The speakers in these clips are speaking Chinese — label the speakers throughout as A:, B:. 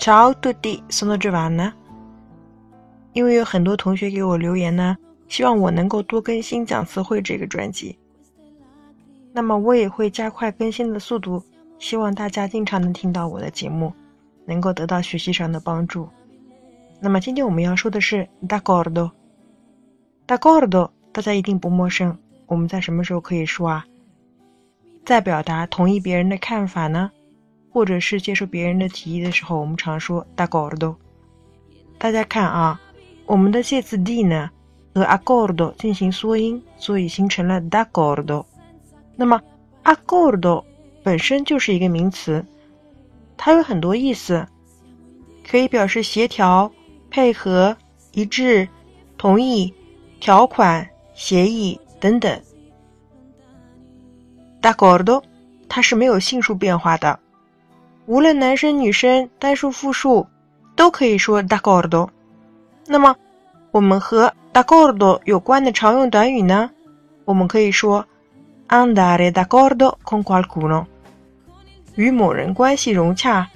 A: Ciao tutti, sono Giovanna。因为有很多同学给我留言呢，希望我能够多更新讲词汇这个专辑。那么我也会加快更新的速度，希望大家经常能听到我的节目，能够得到学习上的帮助。那么今天我们要说的是 d'accordo。d'accordo 大家一定不陌生，我们在什么时候可以说啊？在表达同意别人的看法呢，或者是接受别人的提议的时候，我们常说 d'accordo。大家看啊，我们的介词 di 呢和 accordo 进行缩音，所以形成了 d'accordo。那么 accordo 本身就是一个名词，它有很多意思，可以表示协调、配合、一致、同意、条款、协议等等。d'accordo，它是没有性数变化的，无论男生女生、单数复数都可以说 d a c o r d o。那么，我们和 d a c o r d o 有关的常用短语呢？我们可以说 andare d a c o r d o con qualcuno，与某人关系融洽，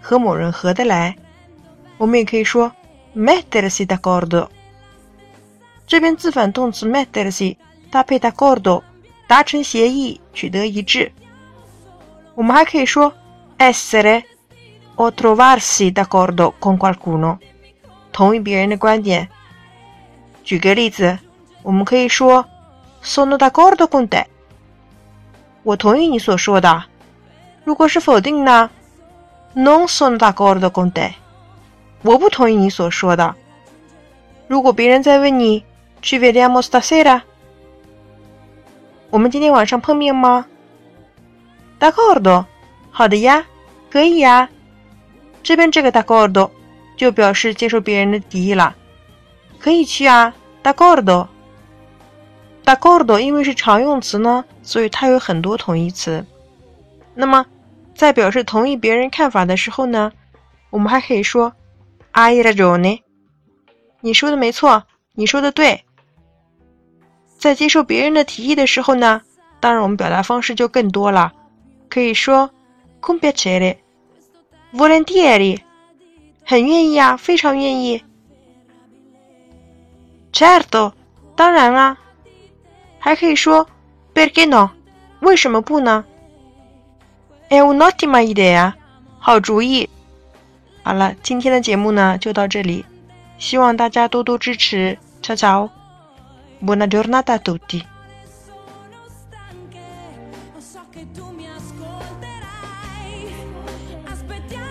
A: 和某人合得来。我们也可以说 mettersi d a c o r d o。这边自反动词 mettersi 搭配 d'accordo。达成协议，取得一致。我们还可以说 essere o trovarsi d'accordo con qualcuno，同意别人的观点。举个例子，我们可以说 sono d'accordo con te，我同意你所说的。如果是否定呢？non sono d'accordo con te，我不同意你所说的。如果别人在问你 ci vediamo stasera？我们今天晚上碰面吗？D'accordo， 好的呀，可以呀。这边这个 da do 就表示接受别人的提议了，可以去啊。d a c o r d o d a c o r d o 因为是常用词呢，所以它有很多同义词。那么在表示同意别人看法的时候呢，我们还可以说 Hai ragione，你说的没错，你说的对。在接受别人的提议的时候呢，当然我们表达方式就更多了，可以说 con piacere. Volentieri! 很愿意啊，非常愿意。Certo, eh, 当然啊。还可以说 eh, oh? perché no? Wishamapuna. È un'ottima idea，好主意。好了，今天的节目呢就到这里，希望大家多多支持。Ciao ciao, buona giornata a tutti. but down